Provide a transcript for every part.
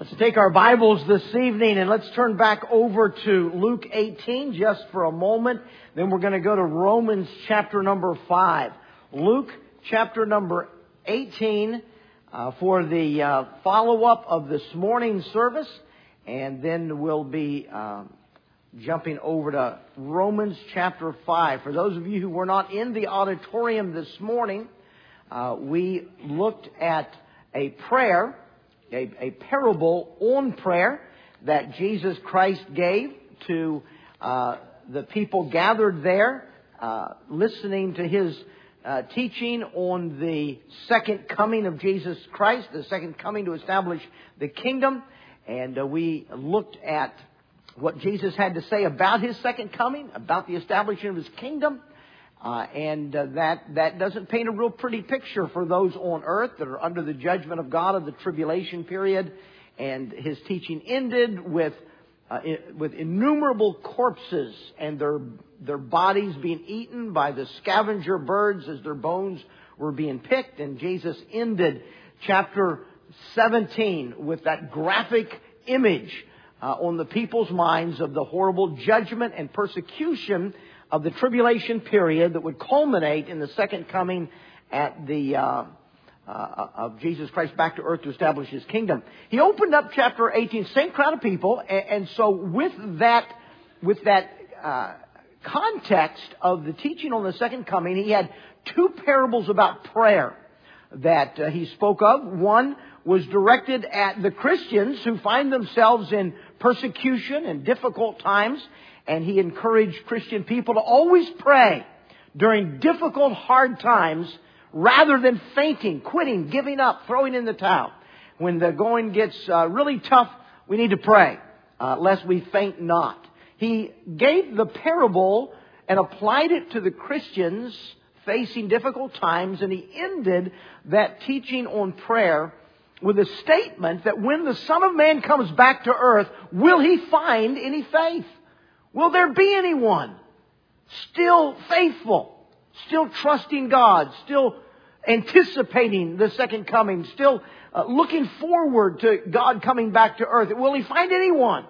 Let's take our Bibles this evening and let's turn back over to Luke 18 just for a moment. Then we're going to go to Romans chapter number 5. Luke chapter number 18 uh, for the uh, follow up of this morning's service. And then we'll be um, jumping over to Romans chapter 5. For those of you who were not in the auditorium this morning, uh, we looked at a prayer a, a parable on prayer that Jesus Christ gave to uh, the people gathered there, uh, listening to his uh, teaching on the second coming of Jesus Christ, the second coming to establish the kingdom. And uh, we looked at what Jesus had to say about his second coming, about the establishment of his kingdom. Uh, and uh, that that doesn't paint a real pretty picture for those on earth that are under the judgment of God of the tribulation period. And his teaching ended with uh, with innumerable corpses and their their bodies being eaten by the scavenger birds as their bones were being picked. And Jesus ended chapter 17 with that graphic image uh, on the people's minds of the horrible judgment and persecution of the tribulation period that would culminate in the second coming at the uh, uh, of Jesus Christ back to earth to establish His kingdom. He opened up chapter 18, same crowd of people, and, and so with that, with that uh, context of the teaching on the second coming, he had two parables about prayer that uh, he spoke of. One was directed at the Christians who find themselves in persecution and difficult times, and he encouraged Christian people to always pray during difficult, hard times rather than fainting, quitting, giving up, throwing in the towel. When the going gets uh, really tough, we need to pray, uh, lest we faint not. He gave the parable and applied it to the Christians facing difficult times, and he ended that teaching on prayer with a statement that when the Son of Man comes back to earth, will he find any faith? Will there be anyone still faithful, still trusting God, still anticipating the second coming, still uh, looking forward to God coming back to earth? Will he find anyone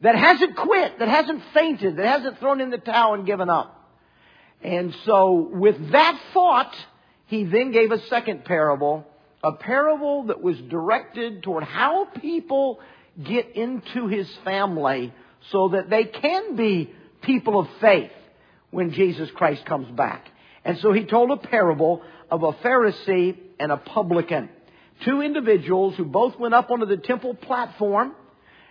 that hasn't quit, that hasn't fainted, that hasn't thrown in the towel and given up? And so with that thought, he then gave a second parable, a parable that was directed toward how people get into his family so that they can be people of faith when Jesus Christ comes back. And so he told a parable of a Pharisee and a publican. Two individuals who both went up onto the temple platform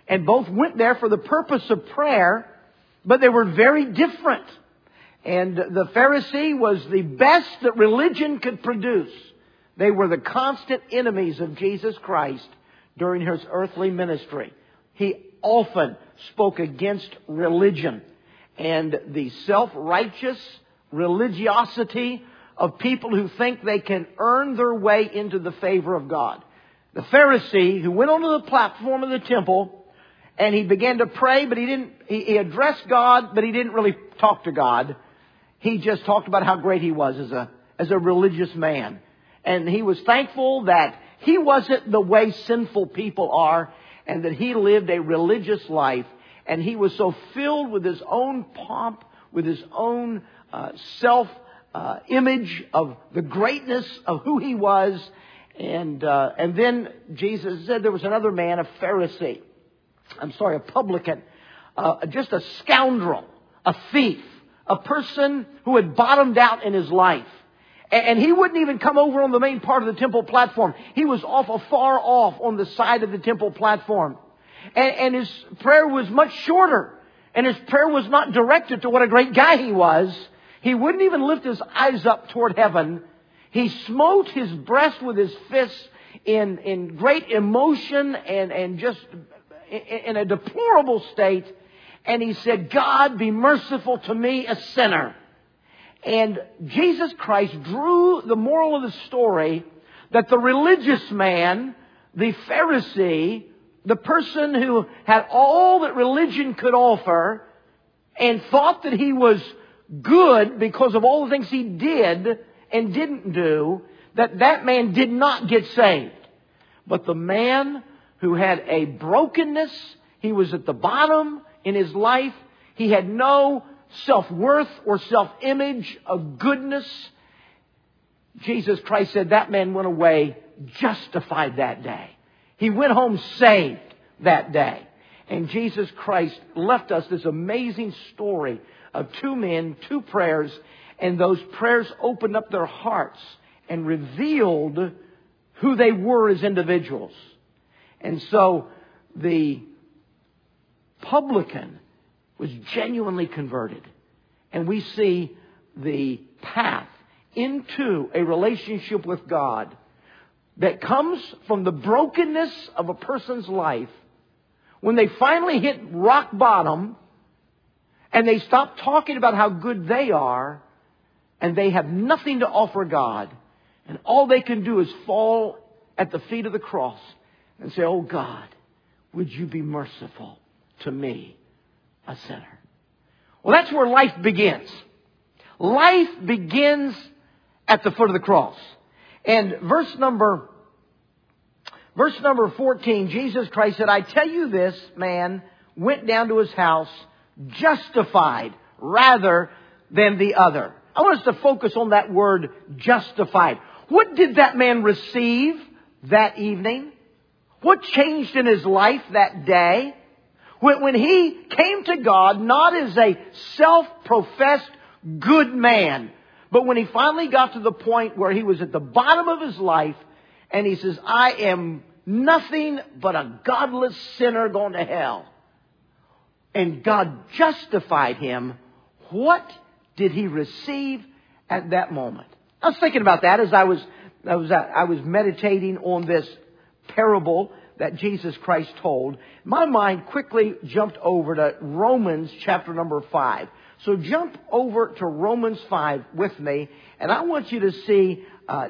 and both went there for the purpose of prayer, but they were very different. And the Pharisee was the best that religion could produce. They were the constant enemies of Jesus Christ during his earthly ministry. He often spoke against religion and the self-righteous religiosity of people who think they can earn their way into the favor of God. The Pharisee who went onto the platform of the temple and he began to pray, but he didn't, he, addressed God, but he didn't really talk to God. He just talked about how great he was as a, as a religious man. And he was thankful that he wasn't the way sinful people are and that he lived a religious life and he was so filled with his own pomp, with his own uh, self uh, image of the greatness of who he was. And uh, and then Jesus said there was another man, a Pharisee. I'm sorry, a publican, uh, just a scoundrel, a thief, a person who had bottomed out in his life. And he wouldn't even come over on the main part of the temple platform. He was off far off on the side of the temple platform. And, and his prayer was much shorter. And his prayer was not directed to what a great guy he was. He wouldn't even lift his eyes up toward heaven. He smote his breast with his fists in, in great emotion and, and just in a deplorable state. And he said, God, be merciful to me, a sinner. And Jesus Christ drew the moral of the story that the religious man, the Pharisee, the person who had all that religion could offer and thought that he was good because of all the things he did and didn't do, that that man did not get saved. But the man who had a brokenness. He was at the bottom in his life. He had no self-worth or self-image of goodness. Jesus Christ said that man went away justified that day. He went home saved that day. And Jesus Christ left us this amazing story of two men, two prayers, and those prayers opened up their hearts and revealed who they were as individuals. And so the publican was genuinely converted. And we see the path into a relationship with God that comes from the brokenness of a person's life when they finally hit rock bottom and they stop talking about how good they are and they have nothing to offer God and all they can do is fall at the feet of the cross and say, Oh God, would you be merciful to me, a sinner? Well, that's where life begins. Life begins at the foot of the cross. And verse number, verse number 14, Jesus Christ said, I tell you this man went down to his house justified rather than the other. I want us to focus on that word justified. What did that man receive that evening? What changed in his life that day? When, when he came to God, not as a self-professed good man, but when he finally got to the point where he was at the bottom of his life, and he says, I am nothing but a godless sinner going to hell. And God justified him. What did he receive at that moment? I was thinking about that as I was, I was, uh, I was meditating on this parable that Jesus Christ told. My mind quickly jumped over to Romans chapter number five. So jump over to Romans 5 with me, and I want you to see uh,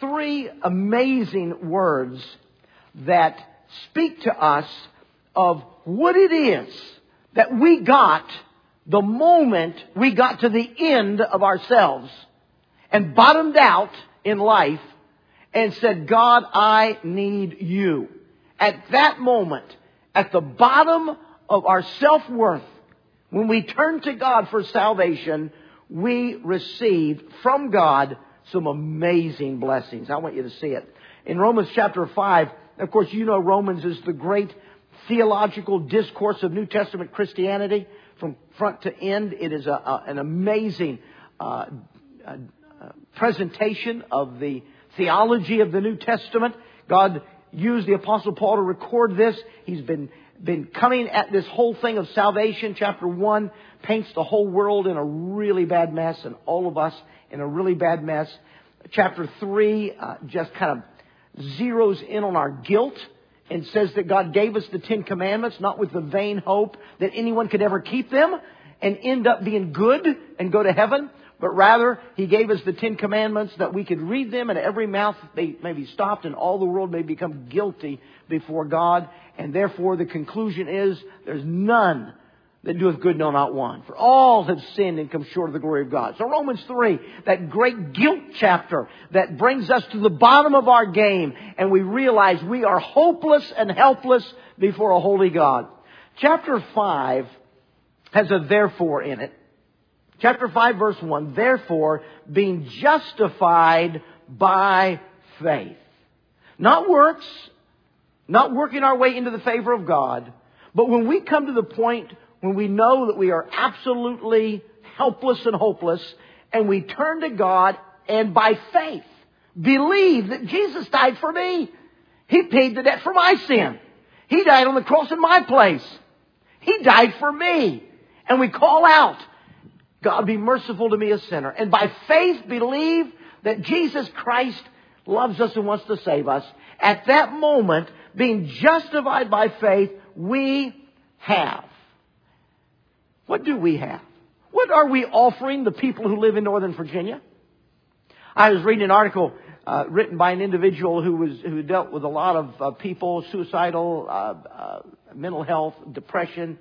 three amazing words that speak to us of what it is that we got the moment we got to the end of ourselves and bottomed out in life and said, God, I need you. At that moment, at the bottom of our self-worth, when we turn to God for salvation, we receive from God some amazing blessings. I want you to see it. In Romans chapter 5, of course, you know Romans is the great theological discourse of New Testament Christianity from front to end. It is a, a, an amazing uh, uh, presentation of the theology of the New Testament. God used the Apostle Paul to record this. He's been been coming at this whole thing of salvation. Chapter 1 paints the whole world in a really bad mess and all of us in a really bad mess. Chapter 3 uh, just kind of zeroes in on our guilt and says that God gave us the Ten Commandments not with the vain hope that anyone could ever keep them and end up being good and go to heaven, but rather He gave us the Ten Commandments that we could read them and every mouth may, may be stopped and all the world may become guilty before God. And therefore the conclusion is there's none that doeth good, no, not one. For all have sinned and come short of the glory of God. So Romans 3, that great guilt chapter that brings us to the bottom of our game and we realize we are hopeless and helpless before a holy God. Chapter 5 has a therefore in it. Chapter 5 verse 1, therefore being justified by faith. Not works, not working our way into the favor of God, but when we come to the point when we know that we are absolutely helpless and hopeless, and we turn to God and by faith believe that Jesus died for me. He paid the debt for my sin. He died on the cross in my place. He died for me. And we call out, God be merciful to me a sinner. And by faith believe that Jesus Christ loves us and wants to save us. At that moment, being justified by faith, we have what do we have? What are we offering the people who live in Northern Virginia? I was reading an article uh, written by an individual who was who dealt with a lot of uh, people, suicidal, uh, uh mental health, depression,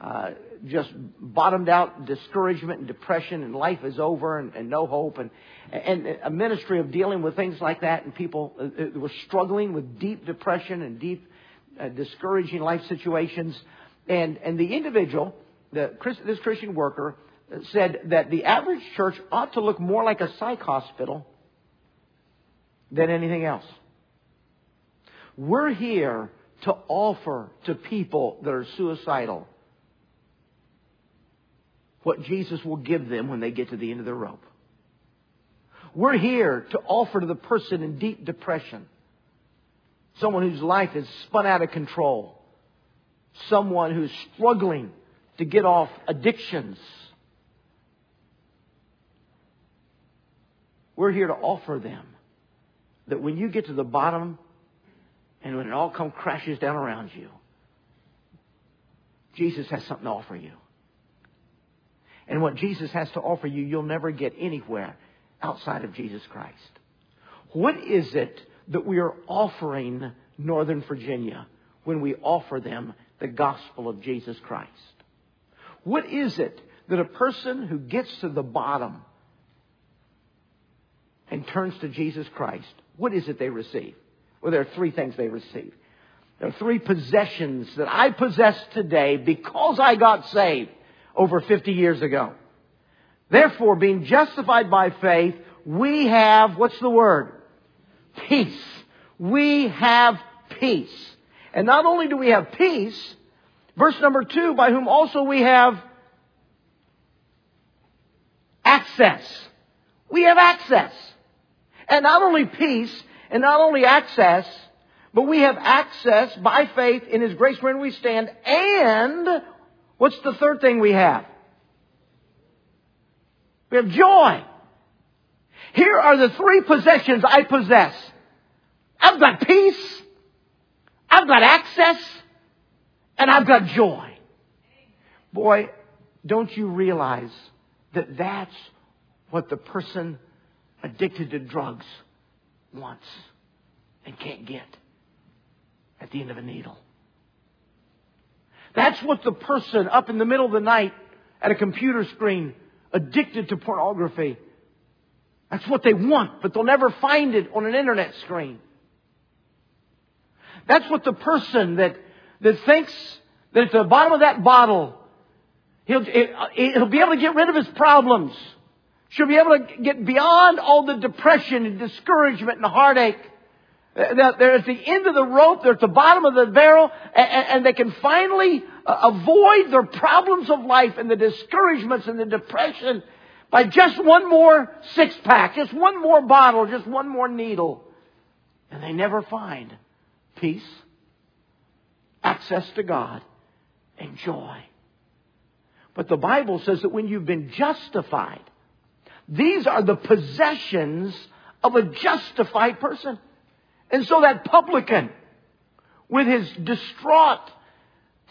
uh, just bottomed out, discouragement and depression, and life is over and, and no hope, and and a ministry of dealing with things like that, and people uh, were struggling with deep depression and deep uh, discouraging life situations. And, and the individual, the, this Christian worker, said that the average church ought to look more like a psych hospital than anything else. We're here to offer to people that are suicidal what Jesus will give them when they get to the end of their rope. We're here to offer to the person in deep depression, someone whose life is spun out of control, someone who's struggling to get off addictions. We're here to offer them that when you get to the bottom and when it all comes crashes down around you, Jesus has something to offer you. And what Jesus has to offer you, you'll never get anywhere outside of Jesus Christ. What is it that we are offering Northern Virginia when we offer them the gospel of Jesus Christ? What is it that a person who gets to the bottom and turns to Jesus Christ, what is it they receive? Well, there are three things they receive. There are three possessions that I possess today because I got saved over 50 years ago. Therefore, being justified by faith, we have, what's the word? Peace. We have peace. And not only do we have peace, verse number two, by whom also we have access. We have access. And not only peace, and not only access, but we have access by faith in His grace wherein we stand. And what's the third thing we have? We have joy. Here are the three possessions I possess. I've got peace. I've got access. And I've got joy. Boy, don't you realize that that's what the person addicted to drugs wants and can't get at the end of a needle. That's what the person up in the middle of the night at a computer screen addicted to pornography. That's what they want, but they'll never find it on an internet screen. That's what the person that, that thinks that at the bottom of that bottle, he'll, he'll be able to get rid of his problems. She'll be able to get beyond all the depression and discouragement and heartache. They're at the end of the rope, they're at the bottom of the barrel, and they can finally uh, avoid their problems of life and the discouragements and the depression by just one more six pack, just one more bottle, just one more needle. And they never find peace, access to God, and joy. But the Bible says that when you've been justified, these are the possessions of a justified person. And so that publican, with his distraught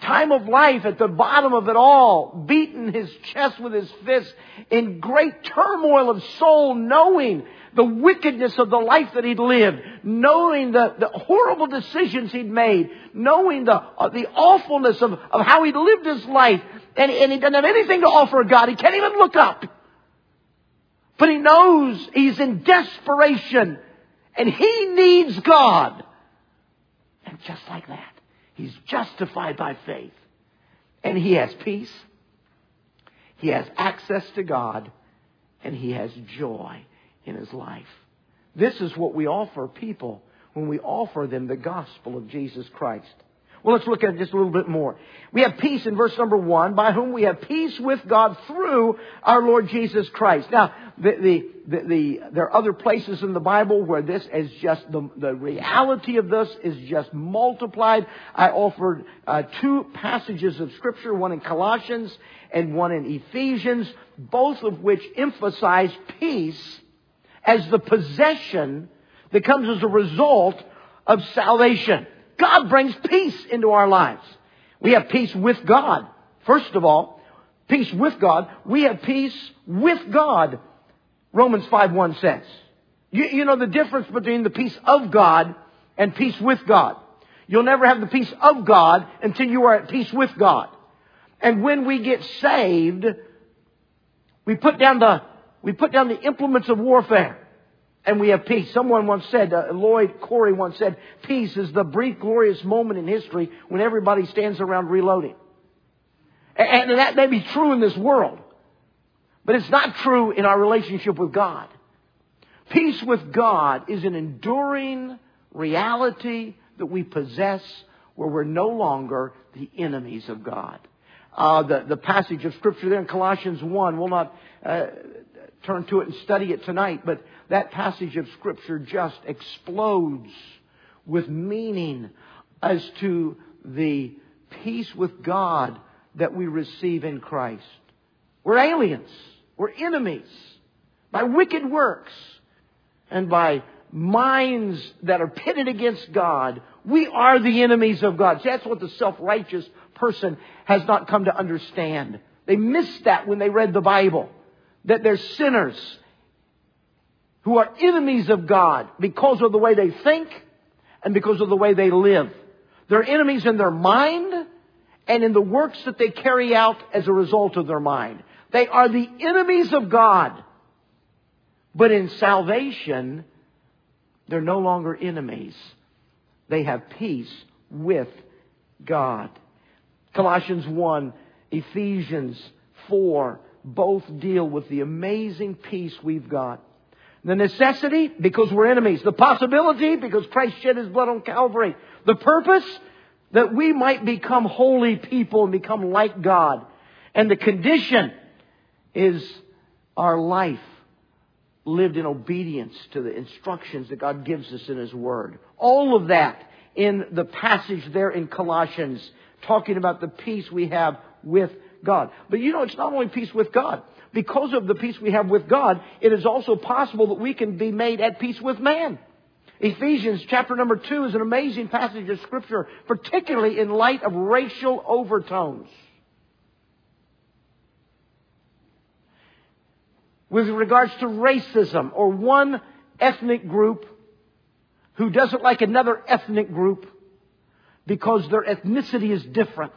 time of life at the bottom of it all, beating his chest with his fist in great turmoil of soul, knowing the wickedness of the life that he'd lived, knowing the, the horrible decisions he'd made, knowing the, uh, the awfulness of, of how he'd lived his life, and, and he doesn't have anything to offer God. He can't even look up. But he knows he's in desperation and he needs God. And just like that, he's justified by faith. And he has peace. He has access to God. And he has joy in his life. This is what we offer people when we offer them the gospel of Jesus Christ. Well, let's look at it just a little bit more. We have peace in verse number one, by whom we have peace with God through our Lord Jesus Christ. Now, the, the, the, the there are other places in the Bible where this is just, the, the reality of this is just multiplied. I offered uh, two passages of Scripture, one in Colossians and one in Ephesians, both of which emphasize peace as the possession that comes as a result of salvation. God brings peace into our lives. We have peace with God. First of all, peace with God. We have peace with God. Romans 5 1 says. You, you know the difference between the peace of God and peace with God. You'll never have the peace of God until you are at peace with God. And when we get saved, we put down the, we put down the implements of warfare. And we have peace. Someone once said, uh, Lloyd Cory once said, peace is the brief, glorious moment in history when everybody stands around reloading. And, and that may be true in this world, but it's not true in our relationship with God. Peace with God is an enduring reality that we possess where we're no longer the enemies of God. Uh, the, the passage of Scripture there in Colossians 1, we'll not uh, turn to it and study it tonight, but that passage of Scripture just explodes with meaning as to the peace with God that we receive in Christ. We're aliens. We're enemies by wicked works and by minds that are pitted against God. We are the enemies of God. See, that's what the self-righteous person has not come to understand. They missed that when they read the Bible. That they're sinners who are enemies of God because of the way they think and because of the way they live. They're enemies in their mind and in the works that they carry out as a result of their mind. They are the enemies of God. But in salvation, they're no longer enemies. They have peace with God. Colossians 1, Ephesians 4, both deal with the amazing peace we've got. The necessity, because we're enemies. The possibility, because Christ shed his blood on Calvary. The purpose, that we might become holy people and become like God. And the condition is our life lived in obedience to the instructions that God gives us in His Word. All of that in the passage there in Colossians, talking about the peace we have with God. But you know, it's not only peace with God. Because of the peace we have with God, it is also possible that we can be made at peace with man. Ephesians chapter number two is an amazing passage of scripture, particularly in light of racial overtones. With regards to racism or one ethnic group who doesn't like another ethnic group because their ethnicity is different.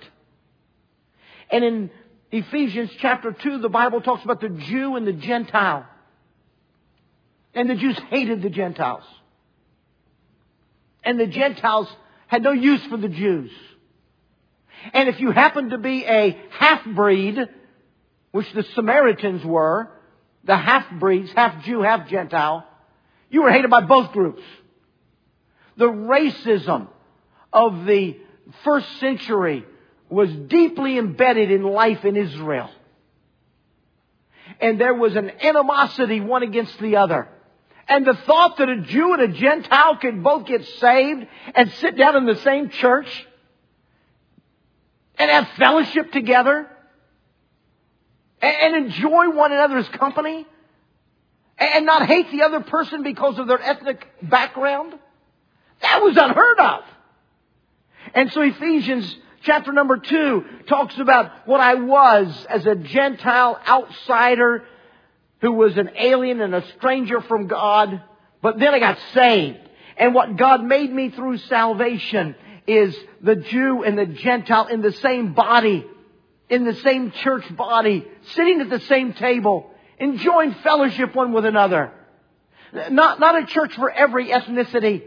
And in Ephesians chapter 2, the Bible talks about the Jew and the Gentile. And the Jews hated the Gentiles. And the Gentiles had no use for the Jews. And if you happened to be a half-breed, which the Samaritans were, the half-breeds, half Jew, half Gentile, you were hated by both groups. The racism of the first century was deeply embedded in life in Israel. And there was an animosity one against the other. And the thought that a Jew and a Gentile could both get saved and sit down in the same church and have fellowship together and enjoy one another's company and not hate the other person because of their ethnic background, that was unheard of. And so Ephesians chapter number two talks about what I was as a Gentile outsider who was an alien and a stranger from God, but then I got saved. And what God made me through salvation is the Jew and the Gentile in the same body, in the same church body, sitting at the same table, enjoying fellowship one with another. Not, not a church for every ethnicity.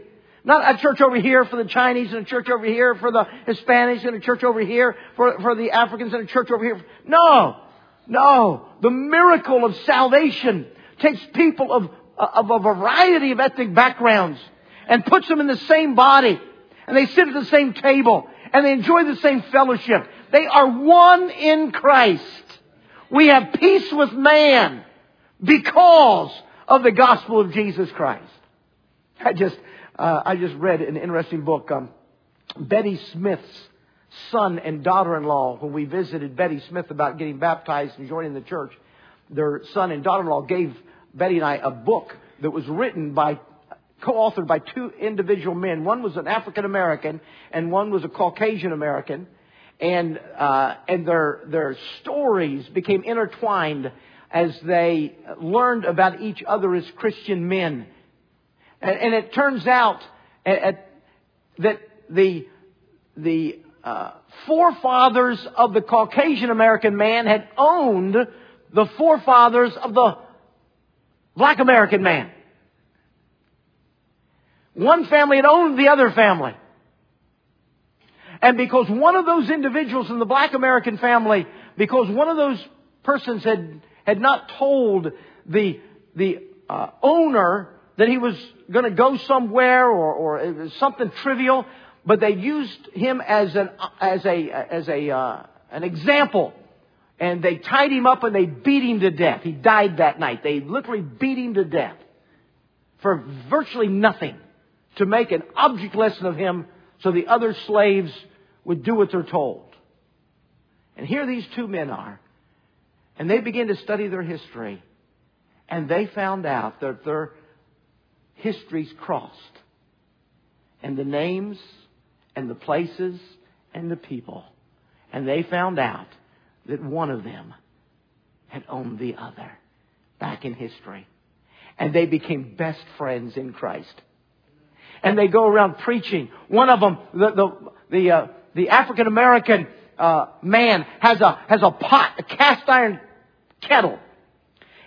Not a church over here for the Chinese and a church over here for the Hispanics and a church over here for, for the Africans and a church over here. No. No. The miracle of salvation takes people of, of a variety of ethnic backgrounds and puts them in the same body. And they sit at the same table. And they enjoy the same fellowship. They are one in Christ. We have peace with man because of the gospel of Jesus Christ. I just, uh, I just read an interesting book. Um, Betty Smith's son and daughter-in-law, when we visited Betty Smith about getting baptized and joining the church, their son and daughter-in-law gave Betty and I a book that was written by, co-authored by two individual men. One was an African American and one was a Caucasian American. And, uh, and their, their stories became intertwined as they learned about each other as Christian men. And, and it turns out at, at, that the, the uh, forefathers of the Caucasian American man had owned the forefathers of the black American man. One family had owned the other family. And because one of those individuals in the black American family, because one of those persons had, had not told the, the uh, owner that he was going to go somewhere or, or uh, something trivial, but they used him as an, uh, as a, uh, as a, uh, an example. And they tied him up and they beat him to death. He died that night. They literally beat him to death for virtually nothing to make an object lesson of him so the other slaves would do what they're told. And here these two men are. And they begin to study their history. And they found out that their histories crossed. And the names and the places and the people. And they found out that one of them had owned the other back in history. And they became best friends in Christ. And they go around preaching. One of them, the, the, the, uh, the African American uh, man has a, has a pot, a cast iron kettle.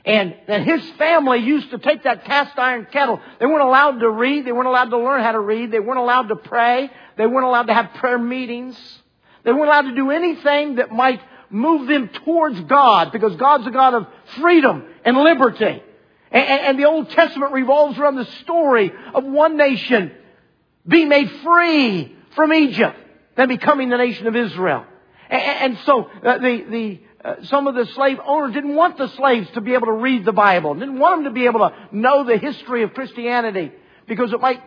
And, and his family used to take that cast iron kettle. They weren't allowed to read. They weren't allowed to learn how to read. They weren't allowed to pray. They weren't allowed to have prayer meetings. They weren't allowed to do anything that might move them towards God because God's a God of freedom and liberty. And, and the Old Testament revolves around the story of one nation being made free from Egypt, then becoming the nation of Israel. And, and so uh, the, the, uh, some of the slave owners didn't want the slaves to be able to read the Bible, didn't want them to be able to know the history of Christianity because it might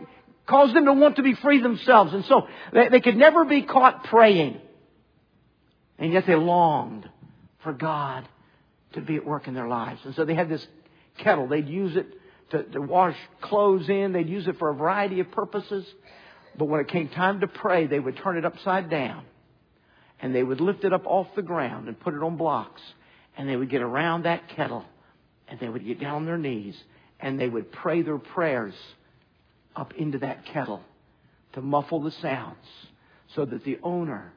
cause them to want to be free themselves. And so they, they could never be caught praying. And yet they longed for God to be at work in their lives. And so they had this kettle. They'd use it to, to wash clothes in. They'd use it for a variety of purposes. But when it came time to pray, they would turn it upside down. And they would lift it up off the ground and put it on blocks. And they would get around that kettle. And they would get down on their knees. And they would pray their prayers up into that kettle to muffle the sounds so that the owner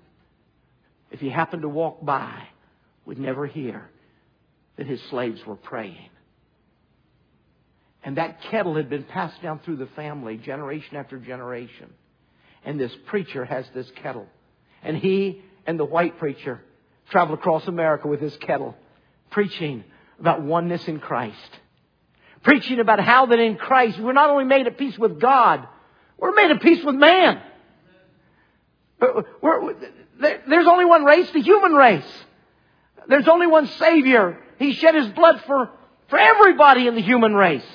if he happened to walk by, would never hear that his slaves were praying. And that kettle had been passed down through the family generation after generation. And this preacher has this kettle. And he and the white preacher travel across America with his kettle, preaching about oneness in Christ. Preaching about how that in Christ we're not only made at peace with God, we're made at peace with man. There's only one race, the human race. There's only one Savior. He shed His blood for, for everybody in the human race.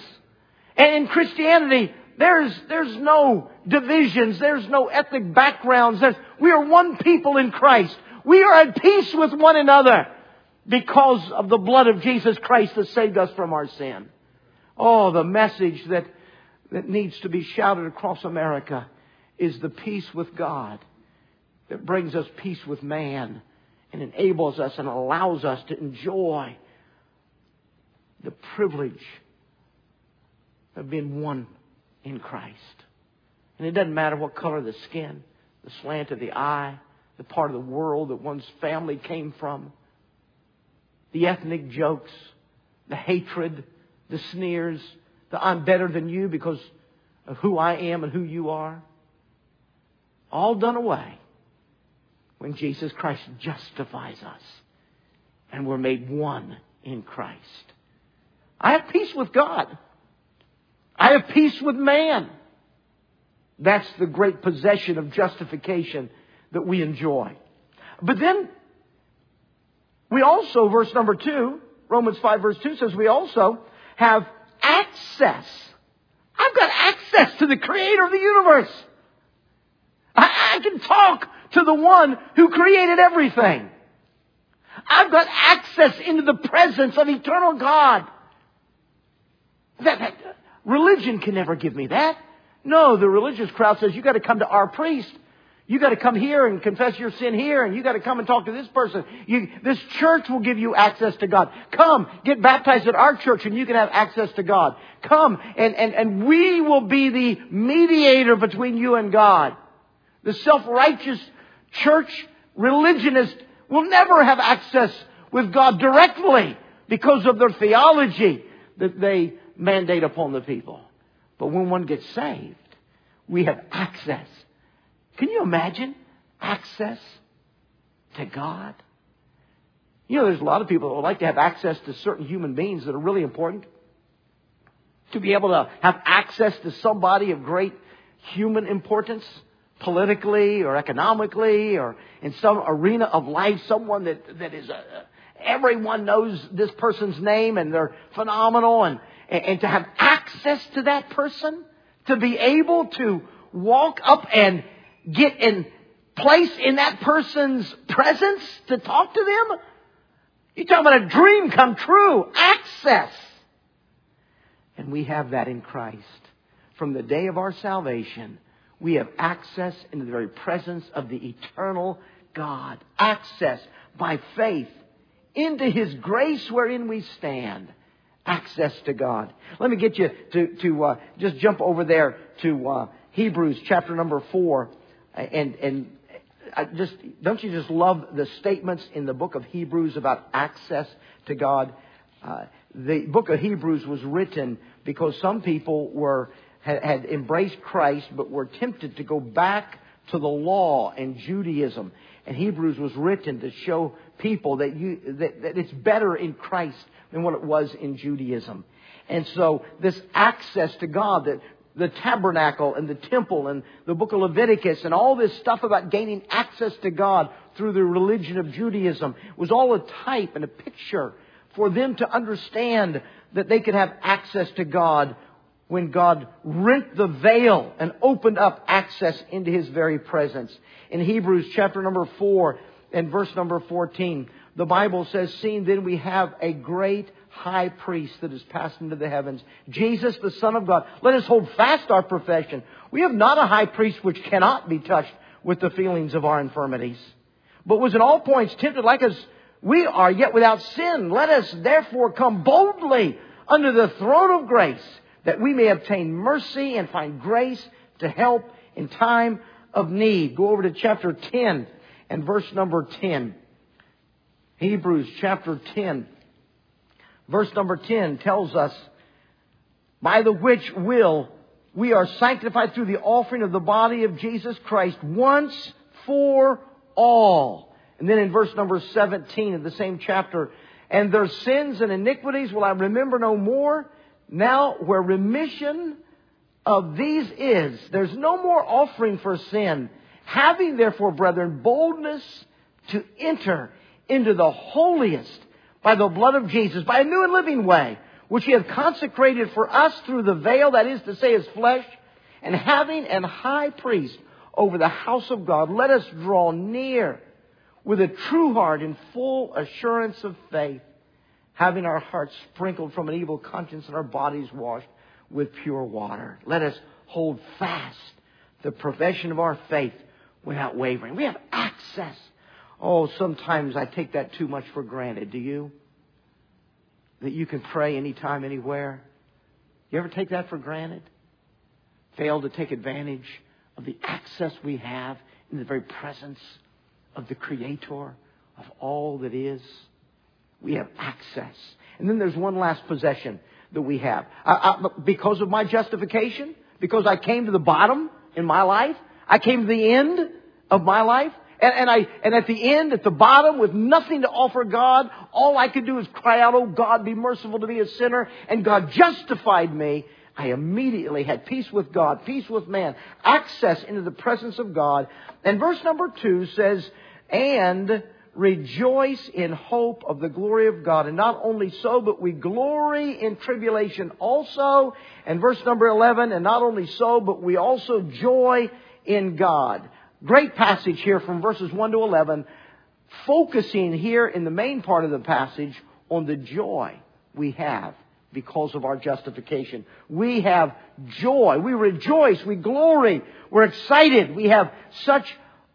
And in Christianity, there's, there's no divisions. There's no ethnic backgrounds. There's, we are one people in Christ. We are at peace with one another because of the blood of Jesus Christ that saved us from our sin. Oh, the message that, that needs to be shouted across America is the peace with God that brings us peace with man and enables us and allows us to enjoy the privilege of being one in Christ. And it doesn't matter what color the skin, the slant of the eye, the part of the world that one's family came from, the ethnic jokes, the hatred, the sneers, the I'm better than you because of who I am and who you are. All done away when Jesus Christ justifies us and we're made one in Christ. I have peace with God. I have peace with man. That's the great possession of justification that we enjoy. But then, we also, verse number two, Romans 5 verse 2 says we also have access. I've got access to the creator of the universe. I, I can talk to the one who created everything. I've got access into the presence of eternal God. That, that, religion can never give me that. No, the religious crowd says you got to come to our priest. You got to come here and confess your sin here, and you got to come and talk to this person. You, this church will give you access to God. Come, get baptized at our church, and you can have access to God. Come, and, and, and we will be the mediator between you and God. The self-righteous church religionist will never have access with God directly because of their theology that they mandate upon the people. But when one gets saved, we have access. Can you imagine access to God? You know, there's a lot of people that would like to have access to certain human beings that are really important. To be able to have access to somebody of great human importance, politically or economically or in some arena of life, someone that, that is a, everyone knows this person's name and they're phenomenal and, and to have access to that person, to be able to walk up and get in place in that person's presence to talk to them. You're talking about a dream come true. Access. And we have that in Christ. From the day of our salvation, we have access into the very presence of the eternal God. Access by faith into His grace wherein we stand. Access to God. Let me get you to, to uh, just jump over there to uh, Hebrews chapter number four. And, and I just, don't you just love the statements in the book of Hebrews about access to God? Uh, the book of Hebrews was written because some people were had, had embraced Christ but were tempted to go back to the law and Judaism. And Hebrews was written to show people that you that, that it's better in Christ than what it was in Judaism. And so this access to God that the tabernacle and the temple and the book of Leviticus and all this stuff about gaining access to God through the religion of Judaism was all a type and a picture for them to understand that they could have access to God when God rent the veil and opened up access into His very presence. In Hebrews chapter number 4 and verse number 14, the Bible says, Seeing then we have a great high priest that has passed into the heavens, Jesus the Son of God. Let us hold fast our profession. We have not a high priest which cannot be touched with the feelings of our infirmities, but was in all points tempted like as we are, yet without sin. Let us therefore come boldly under the throne of grace, that we may obtain mercy and find grace to help in time of need. Go over to chapter 10 and verse number 10. Hebrews chapter 10 Verse number 10 tells us, by the which will we are sanctified through the offering of the body of Jesus Christ once for all. And then in verse number 17 of the same chapter, and their sins and iniquities will I remember no more. Now where remission of these is, there's no more offering for sin. Having therefore, brethren, boldness to enter into the holiest by the blood of Jesus, by a new and living way, which he hath consecrated for us through the veil, that is to say, his flesh, and having an high priest over the house of God, let us draw near with a true heart in full assurance of faith, having our hearts sprinkled from an evil conscience and our bodies washed with pure water. Let us hold fast the profession of our faith without wavering. We have access Oh, sometimes I take that too much for granted. Do you? That you can pray anytime, anywhere. You ever take that for granted? Fail to take advantage of the access we have in the very presence of the Creator of all that is. We have access. And then there's one last possession that we have. I, I, because of my justification, because I came to the bottom in my life, I came to the end of my life, and, and I, and at the end, at the bottom, with nothing to offer God, all I could do is cry out, Oh God, be merciful to me, a sinner. And God justified me. I immediately had peace with God, peace with man, access into the presence of God. And verse number two says, and rejoice in hope of the glory of God. And not only so, but we glory in tribulation also. And verse number 11, and not only so, but we also joy in God. Great passage here from verses 1 to 11, focusing here in the main part of the passage on the joy we have because of our justification. We have joy. We rejoice. We glory. We're excited. We have such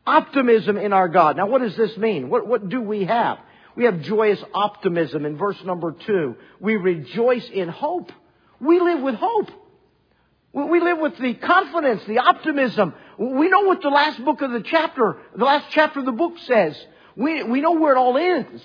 optimism in our God. Now, what does this mean? What, what do we have? We have joyous optimism in verse number two. We rejoice in hope. We live with hope. We live with the confidence, the optimism. We know what the last book of the chapter, the last chapter of the book says. We, we know where it all ends.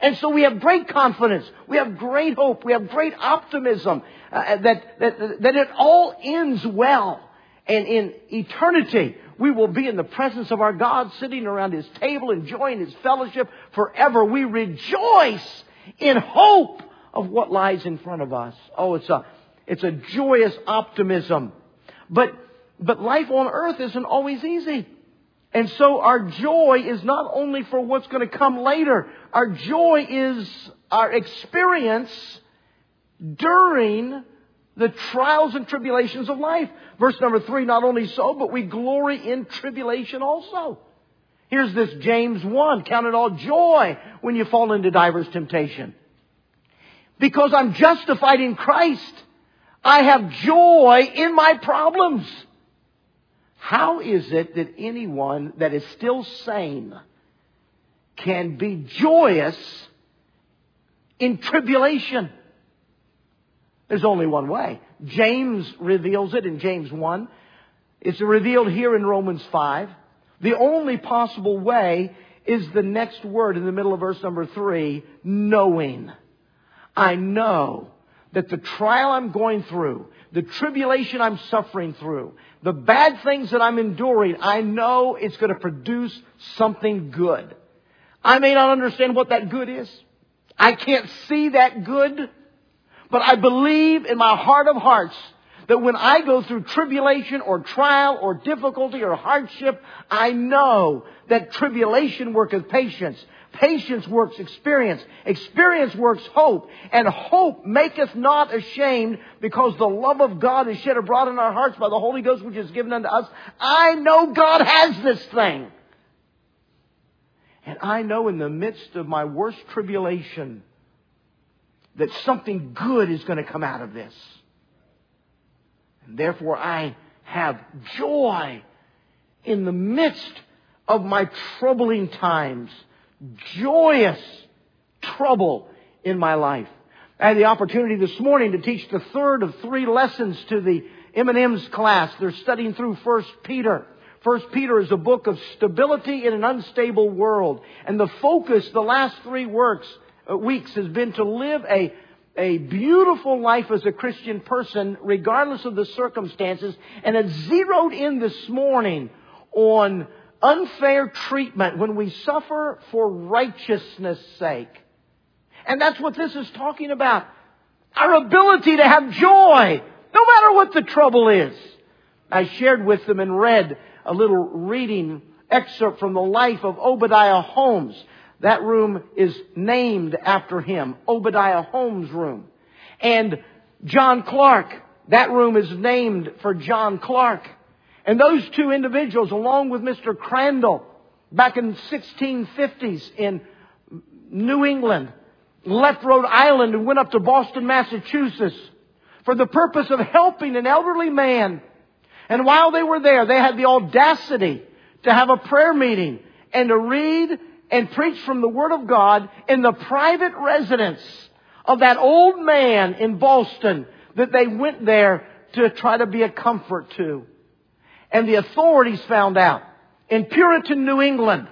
And so we have great confidence. We have great hope. We have great optimism uh, that, that, that it all ends well. And in eternity, we will be in the presence of our God, sitting around His table, enjoying His fellowship forever. We rejoice in hope of what lies in front of us. Oh, it's a, it's a joyous optimism. But, but life on earth isn't always easy. And so our joy is not only for what's going to come later. Our joy is our experience during the trials and tribulations of life. Verse number three, not only so, but we glory in tribulation also. Here's this James 1. Count it all joy when you fall into divers temptation. Because I'm justified in Christ. I have joy in my problems. How is it that anyone that is still sane can be joyous in tribulation? There's only one way. James reveals it in James 1. It's revealed here in Romans 5. The only possible way is the next word in the middle of verse number 3, knowing. I know that the trial I'm going through, the tribulation I'm suffering through, the bad things that I'm enduring, I know it's going to produce something good. I may not understand what that good is. I can't see that good. But I believe in my heart of hearts that when I go through tribulation or trial or difficulty or hardship, I know that tribulation worketh patience. Patience works experience. Experience works hope. And hope maketh not ashamed because the love of God is shed abroad in our hearts by the Holy Ghost which is given unto us. I know God has this thing. And I know in the midst of my worst tribulation, that something good is going to come out of this. And therefore I have joy in the midst of my troubling times. Joyous trouble in my life. I had the opportunity this morning to teach the third of three lessons to the M&M's class. They're studying through First Peter. First Peter is a book of stability in an unstable world. And the focus the last three works uh, weeks has been to live a, a beautiful life as a Christian person, regardless of the circumstances, and it zeroed in this morning on unfair treatment when we suffer for righteousness' sake. And that's what this is talking about. Our ability to have joy, no matter what the trouble is. I shared with them and read a little reading excerpt from the life of Obadiah Holmes. That room is named after him, Obadiah Holmes' room. And John Clarke, that room is named for John Clarke. And those two individuals, along with Mr. Crandall, back in 1650s in New England, left Rhode Island and went up to Boston, Massachusetts for the purpose of helping an elderly man. And while they were there, they had the audacity to have a prayer meeting and to read and preach from the Word of God in the private residence of that old man in Boston that they went there to try to be a comfort to. And the authorities found out in Puritan New England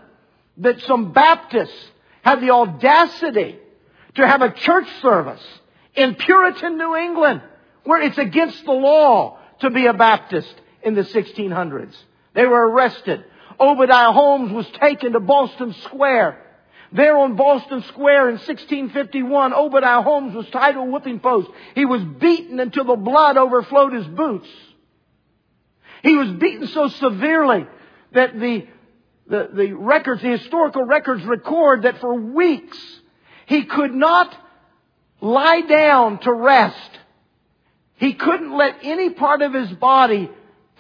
that some Baptists had the audacity to have a church service in Puritan New England where it's against the law to be a Baptist in the 1600s. They were arrested. Obadiah Holmes was taken to Boston Square. There on Boston Square in 1651, Obadiah Holmes was tied to a whipping post. He was beaten until the blood overflowed his boots. He was beaten so severely that the, the, the records, the historical records record that for weeks he could not lie down to rest. He couldn't let any part of his body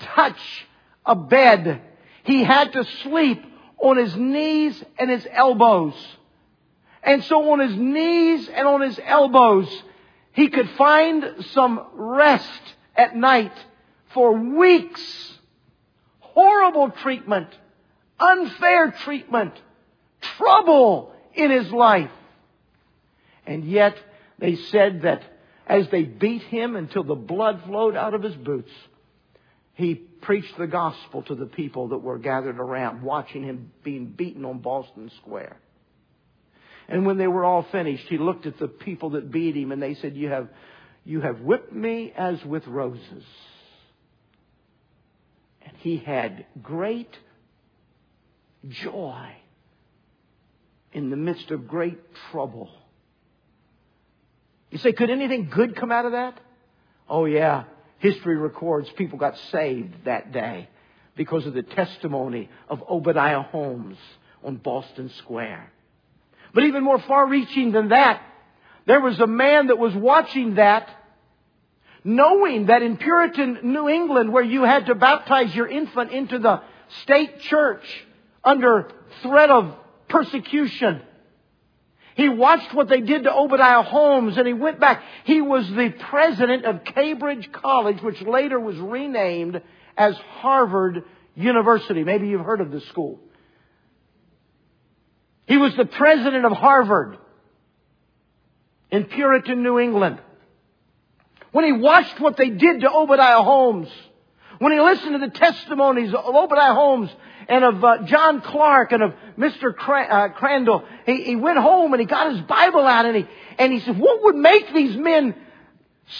touch a bed he had to sleep on his knees and his elbows. And so on his knees and on his elbows, he could find some rest at night for weeks. Horrible treatment, unfair treatment, trouble in his life. And yet they said that as they beat him until the blood flowed out of his boots, he preached the gospel to the people that were gathered around, watching him being beaten on Boston Square. And when they were all finished, he looked at the people that beat him and they said, You have, you have whipped me as with roses. He had great joy in the midst of great trouble. You say, could anything good come out of that? Oh yeah. History records people got saved that day because of the testimony of Obadiah Holmes on Boston Square. But even more far reaching than that, there was a man that was watching that, knowing that in Puritan New England, where you had to baptize your infant into the state church under threat of persecution, he watched what they did to Obadiah Holmes and he went back. He was the president of Cambridge College, which later was renamed as Harvard University. Maybe you've heard of this school. He was the president of Harvard in Puritan New England. When he watched what they did to Obadiah Holmes, when he listened to the testimonies of Obadiah Holmes and of uh, John Clarke and of Mr. Cra- uh, Crandall, he, he went home and he got his Bible out and he, and he said, what would make these men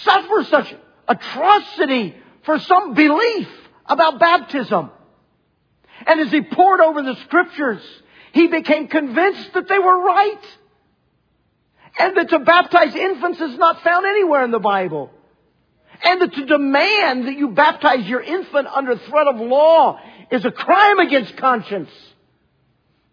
suffer such atrocity for some belief about baptism? And as he pored over the scriptures, he became convinced that they were right. And that to baptize infants is not found anywhere in the Bible. And that to demand that you baptize your infant under threat of law is a crime against conscience.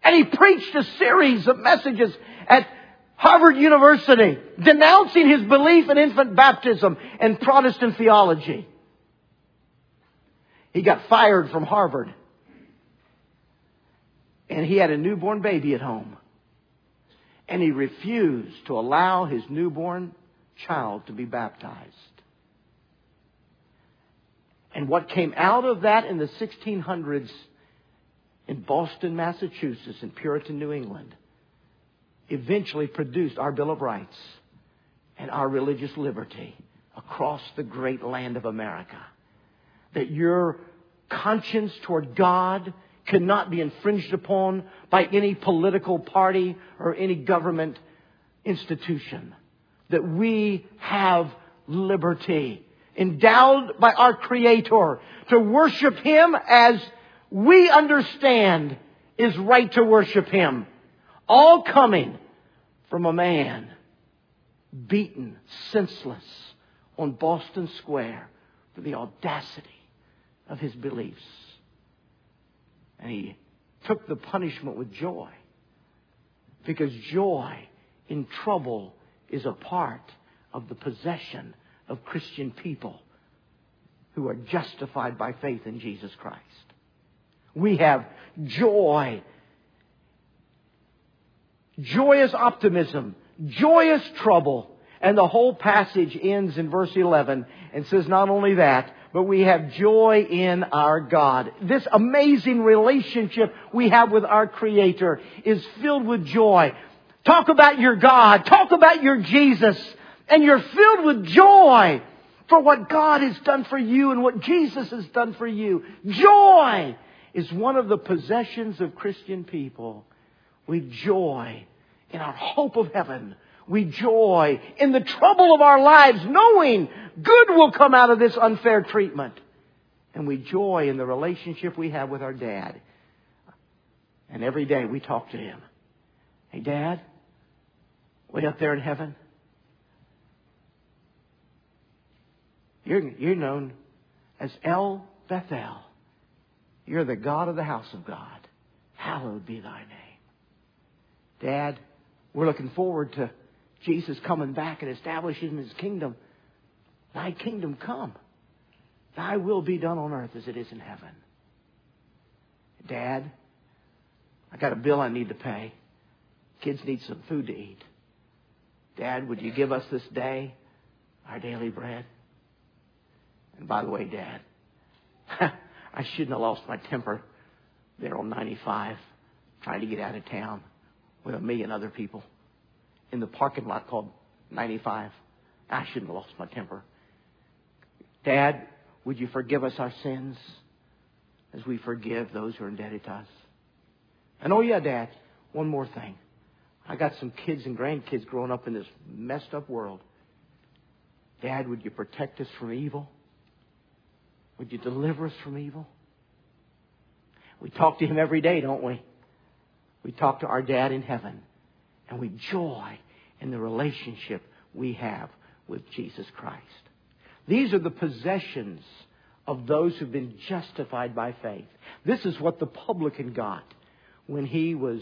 And he preached a series of messages at Harvard University denouncing his belief in infant baptism and Protestant theology. He got fired from Harvard and he had a newborn baby at home. And he refused to allow his newborn child to be baptized. And what came out of that in the 1600s in Boston, Massachusetts, in Puritan New England, eventually produced our Bill of Rights and our religious liberty across the great land of America. That your conscience toward God cannot be infringed upon by any political party or any government institution. That we have liberty endowed by our Creator to worship Him as we understand is right to worship Him. All coming from a man beaten, senseless on Boston Square for the audacity of his beliefs. And he took the punishment with joy. Because joy in trouble is a part of the possession of Christian people who are justified by faith in Jesus Christ. We have joy, joyous optimism, joyous trouble. And the whole passage ends in verse 11 and says not only that, but we have joy in our God. This amazing relationship we have with our Creator is filled with joy. Talk about your God. Talk about your Jesus. And you're filled with joy for what God has done for you and what Jesus has done for you. Joy is one of the possessions of Christian people. We joy in our hope of heaven we joy in the trouble of our lives, knowing good will come out of this unfair treatment. And we joy in the relationship we have with our dad. And every day we talk to him. Hey, Dad, way up there in heaven, you're, you're known as El Bethel. You're the God of the house of God. Hallowed be thy name. Dad, we're looking forward to Jesus coming back and establishing his kingdom. Thy kingdom come. Thy will be done on earth as it is in heaven. Dad, I got a bill I need to pay. Kids need some food to eat. Dad, would you give us this day our daily bread? And by the way, Dad, I shouldn't have lost my temper there on 95 trying to get out of town with a million other people in the parking lot called 95. I shouldn't have lost my temper. Dad, would you forgive us our sins as we forgive those who are indebted to us? And oh yeah, Dad, one more thing. I got some kids and grandkids growing up in this messed up world. Dad, would you protect us from evil? Would you deliver us from evil? We talk to Him every day, don't we? We talk to our dad in heaven. And we joy in the relationship we have with Jesus Christ. These are the possessions of those who've been justified by faith. This is what the publican got when he was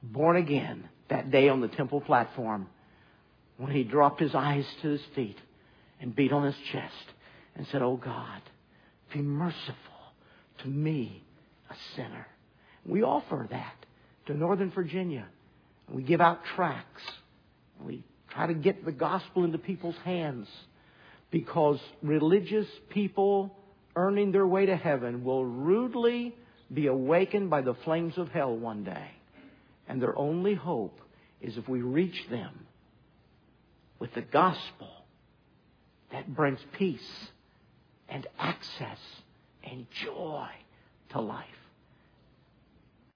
born again that day on the temple platform, when he dropped his eyes to his feet and beat on his chest and said, Oh God, be merciful to me, a sinner. We offer that to Northern Virginia. We give out tracts. We try to get the gospel into people's hands because religious people earning their way to heaven will rudely be awakened by the flames of hell one day. And their only hope is if we reach them with the gospel that brings peace and access and joy to life.